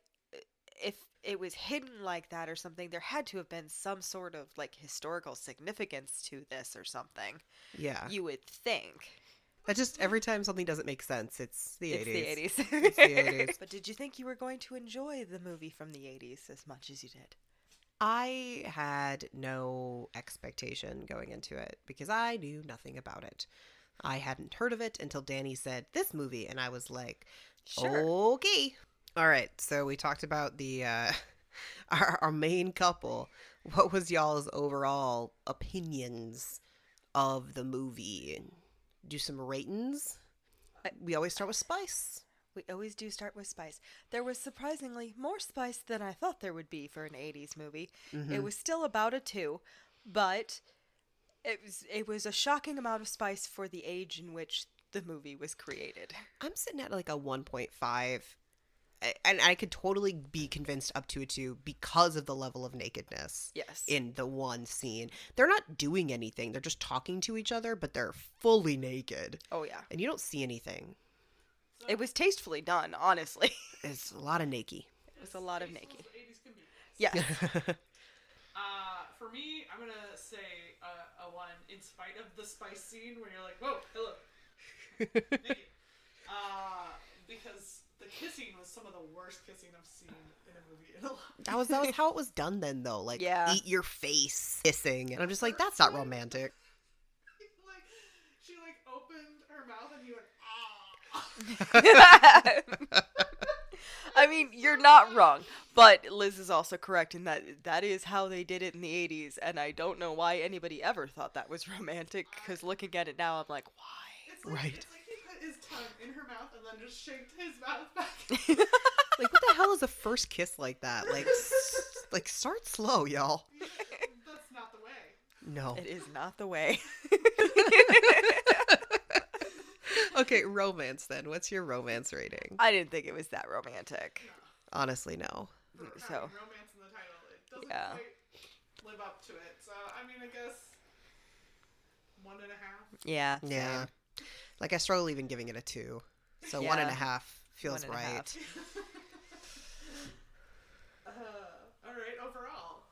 if it was hidden like that or something, there had to have been some sort of like historical significance to this or something. Yeah. You would think. That just every time something doesn't make sense, it's the 80s. the 80s. It's the 80s. but did you think you were going to enjoy the movie from the 80s as much as you did? I had no expectation going into it because I knew nothing about it. I hadn't heard of it until Danny said this movie, and I was like, Sure. okay. All right, so we talked about the uh, our, our main couple. What was y'all's overall opinions of the movie? Do some ratings. We always start with Spice. We always do start with spice. There was surprisingly more spice than I thought there would be for an 80s movie. It was still about a 2, but it was it was a shocking amount of spice for the age in which the movie was created. I'm sitting at like a 1.5. I- And I could totally be convinced up to a 2 because of the level of nakedness Yes. in the one scene. They're not doing anything. They're just talking to each other, but they're fully naked. oh yeah. And you don't see anything. It was tastefully done, honestly. It's a lot of naked. it was a lot of naked. tasteful as 80s can be. Yes. Uh, for me, I'm gonna say uh, a one in spite of the spice scene where you're like, whoa, hello. Uh, because the kissing was some of the worst kissing I've seen in a movie in a long that was that was how it was done then though. Like Yeah. eat your face kissing. And I'm just like that's not romantic. like she like opened her mouth and you went ah. I mean, you're not wrong, but Liz is also correct in that that is how they did it in the 80s, and I don't know why anybody ever thought that was romantic, because looking at it now, I'm like, why? It's like, Right. Tongue in her mouth and then just shaped his mouth back. Like what the hell is a first kiss like that? Like s- like start slow, y'all. That's not the way. No. It is not the way. Okay, romance then. What's your romance rating? I didn't think it was that romantic. Honestly, no. For mm, So- romance in the title, it doesn't Yeah. quite live up to it. So I mean, I guess one and a half. Yeah. Yeah. same. Like I struggle even giving it a two. So one and a Yeah. half feels One right. half. Uh, all right, overall.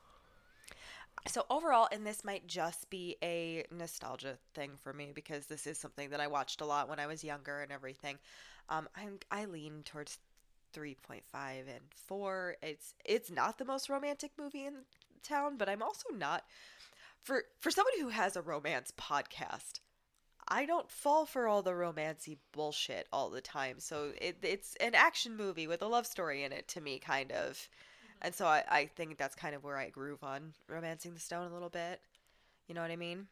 So overall, and this might just be a nostalgia thing for me because this is something that I watched a lot when I was younger and everything. Um, I'm I lean towards 3.5 and 4. It's it's not the most romantic movie in town, but I'm also not for for somebody who has a romance podcast. I don't fall for all the romancy bullshit all the time. So it, it's an action movie with a love story in it to me, kind of. And so I, I think that's kind of where I groove on Romancing the Stone a little bit. You know what I mean?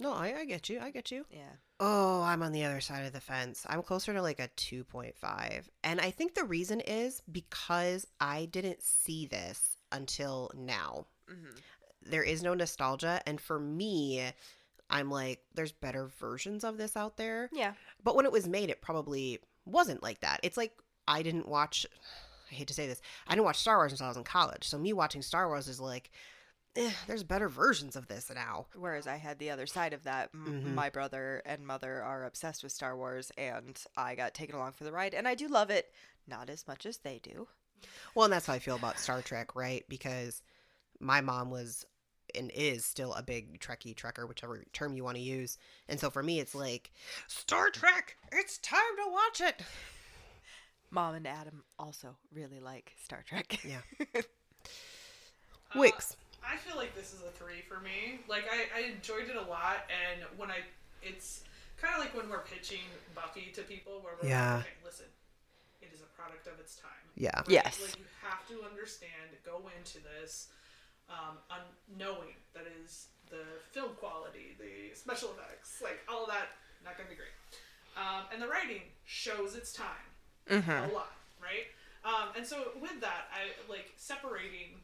No, I, I get you. I get you. Yeah. Oh, I'm on the other side of the fence. I'm closer to like a 2.5. And I think the reason is because I didn't see this until now. hmm There is no nostalgia. And for me, I'm like, there's better versions of this out there. Yeah. But when it was made, it probably wasn't like that. It's like I didn't watch. I hate to say this. I didn't watch Star Wars until I was in college. So me watching Star Wars is like, eh, there's better versions of this now. Whereas I had the other side of that. M- Mhm. My brother and mother are obsessed with Star Wars, and I got taken along for the ride, and I do love it. Not as much as they do. Well, and that's how I feel about Star Trek, right? Because my mom was and is still a big Trekkie Trekker, whichever term you want to use. And so for me, it's like Star Trek. It's time to watch it. Mom and Adam also really like Star Trek. Yeah. Uh, I feel like this is a three for me. Like I, I enjoyed it a lot, and when I, it's kind of like when we're pitching Buffy to people, where we're Yeah. like, okay, listen, it is a product of its time. Yeah. Right? Yes. Like you have to understand, go into this, um, un- knowing that is the film quality, the special effects, like all of that, not gonna be great. Um, and the writing shows its time Mm-hmm. a lot, right? Um, and so with that, I like separating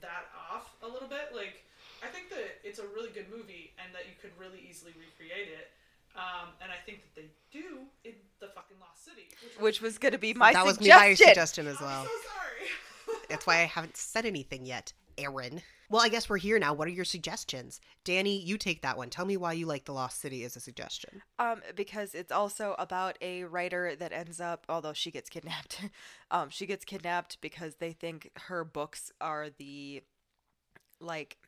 that off a little bit. Like, I think that it's a really good movie and that you could really easily recreate it. Um, and I think that they do in the fucking Lost City, Which was going to be my that was my suggestion as I'm well. so sorry. That's why I haven't said anything yet, Aaron. Well, I guess we're here now. What are your suggestions? Danny, you take that one. Tell me why you like The Lost City as a suggestion. Um, because it's also about a writer that ends up, although she gets kidnapped, um, she gets kidnapped because they think her books are the, like,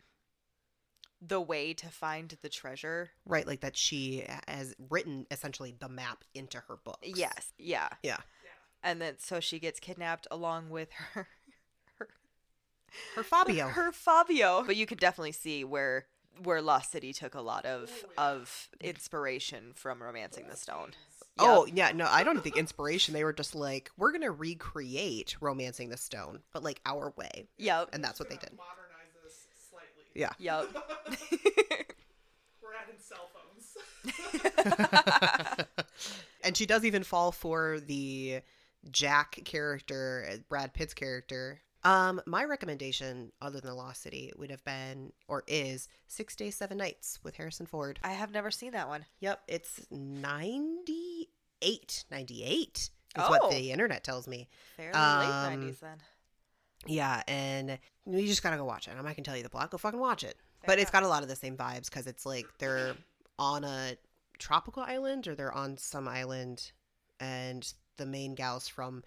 the way to find the treasure. Right, like that she has written essentially the map into her books. Yes, yeah, Yeah. and then so she gets kidnapped along with her, Her Fabio. her Fabio. But you can definitely see where where Lost City took a lot of Oh, of inspiration from Romancing the Stone. Oh, yeah, no, I don't think inspiration. They were just like, we're going to recreate Romancing the Stone, but like our way. Yep. And that's what they did. Modernize this slightly. Yeah. Yep. We're adding cell phones. and she does even fall for the Jack character, uh, Brad Pitt's character. Um, my recommendation, other than the Lost City, would have been or is Six Days, Seven Nights with Harrison Ford. I have never seen that one. Yep, it's 98. 98 is Oh. what the internet tells me. Fairly Um, late nineties then. Yeah, and you just gotta go watch it. I'm not gonna tell you the plot. Go fucking watch it. but it's got a lot of the same vibes because it's like they're on a tropical island or they're on some island, and the main gal's from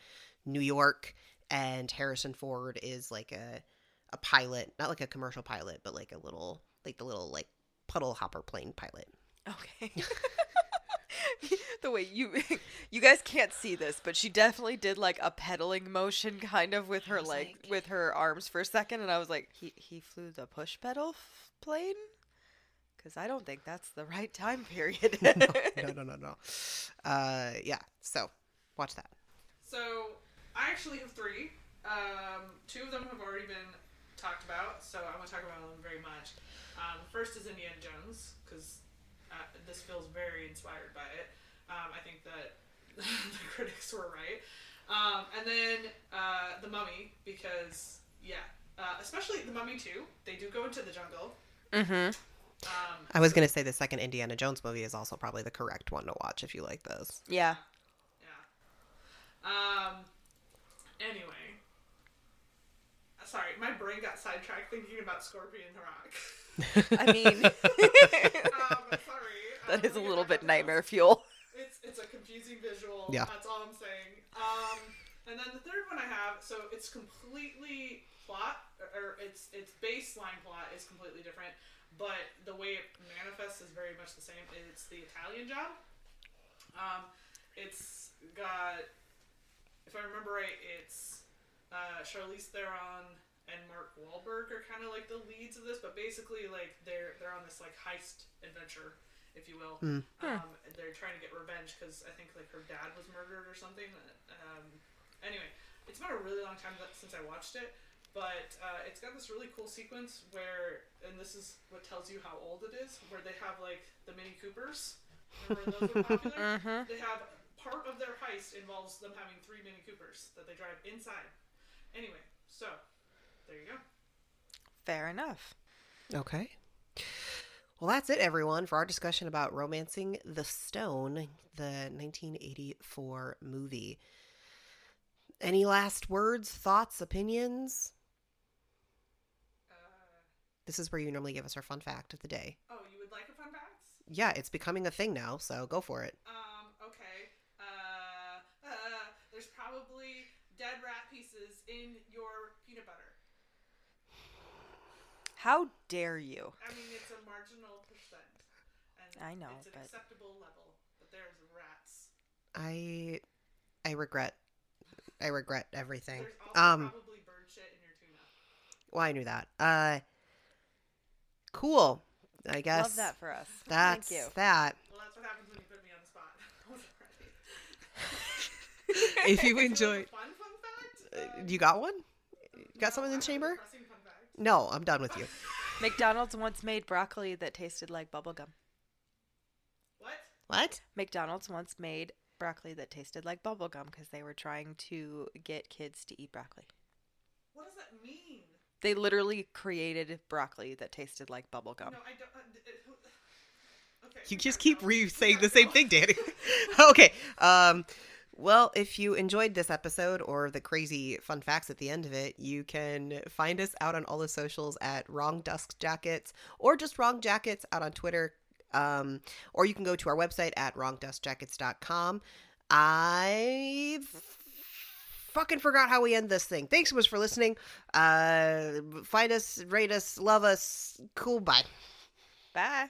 New York, and Harrison Ford is like a a pilot, not like a commercial pilot, but like a little like the little like puddle hopper plane pilot. Okay. the way you you guys can't see this, but she definitely did like a pedaling motion kind of with her was like, like- with her arms for a second and I was like, he he flew the push pedal f- plane? Cuz I don't think that's the right time period. no, no, no, no, no. Uh, yeah. So watch that. So I actually have three. Um, two of them have already been talked about, so I want to talk about them very much. Um, first is Indiana Jones because uh, this feels very inspired by it. Um, I think that the critics were right. Um, and then uh, the Mummy because yeah, uh, especially the Mummy too. They do go into the jungle. mhm. Um, I was gonna say the second Indiana Jones movie is also probably the correct one to watch if you like those. Yeah. Yeah. Um. Anyway. Sorry, my brain got sidetracked thinking about Scorpion the Rock. I mean, um, sorry. that Um, is a little bit on nightmare fuel. It's it's a confusing visual. Yeah. That's all I'm saying. Um. And then the third one I have, so it's completely plot, or, or its its baseline plot is completely different, but the way it manifests is very much the same. It's the Italian Job. Um, it's got, if I remember right, it's uh, Charlize Theron and Mark Wahlberg are kind of like the leads of this, but basically like they're they're on this like heist adventure, if you will. Hmm. Um, they're trying to get revenge because I think like her dad was murdered or something. Um, anyway, it's been a really long time that, since I watched it, but uh, it's got this really cool sequence where, and this is what tells you how old it is, where they have like the Mini Coopers. Remember those were popular? Mhm. They have part of their heist involves them having three Mini Coopers that they drive inside. Anyway, so there you go. Fair enough. Okay. Well, that's it, everyone, for our discussion about Romancing the Stone, the 1984 movie. Any last words, thoughts, opinions? Uh, This is where you normally give us our fun fact of the day. oh, you would like a fun fact? Yeah, it's becoming a thing now, so go for it. Um, okay. Uh, uh, there's probably dead rat pieces in your peanut butter. How dare you? I mean, it's a marginal percent. And I know, It's an but- acceptable level, but there's rats. I I regret I regret everything. There's also Um probably bird shit in your tuna. well, I knew that. Uh cool. I guess Love that for us. that's Thank you. that. Well, that's what happens when you put me on the spot. I wasn't ready. If you So, like, a enjoy fun fun fact? Uh, you got one? You got no, something in the chamber? depressing fun fact. No, I'm done with you. McDonald's once made broccoli that tasted like bubblegum. What? What? McDonald's once made broccoli that tasted like bubblegum because they were trying to get kids to eat broccoli. What does that mean? They literally created broccoli that tasted like bubblegum. No, I don't. Uh, d- uh, who- okay. You just keep re saying the same thing, Danny. okay. Um well, if you enjoyed this episode or the crazy fun facts at the end of it, you can find us out on all the socials at Wrong Dust Jackets or just Wrong Jackets out on Twitter. Um, or you can go to our website at wrongdustjackets.com. I fucking forgot how we end this thing. Thanks so much for listening. Uh, find us, rate us, love us. Cool. Bye. Bye.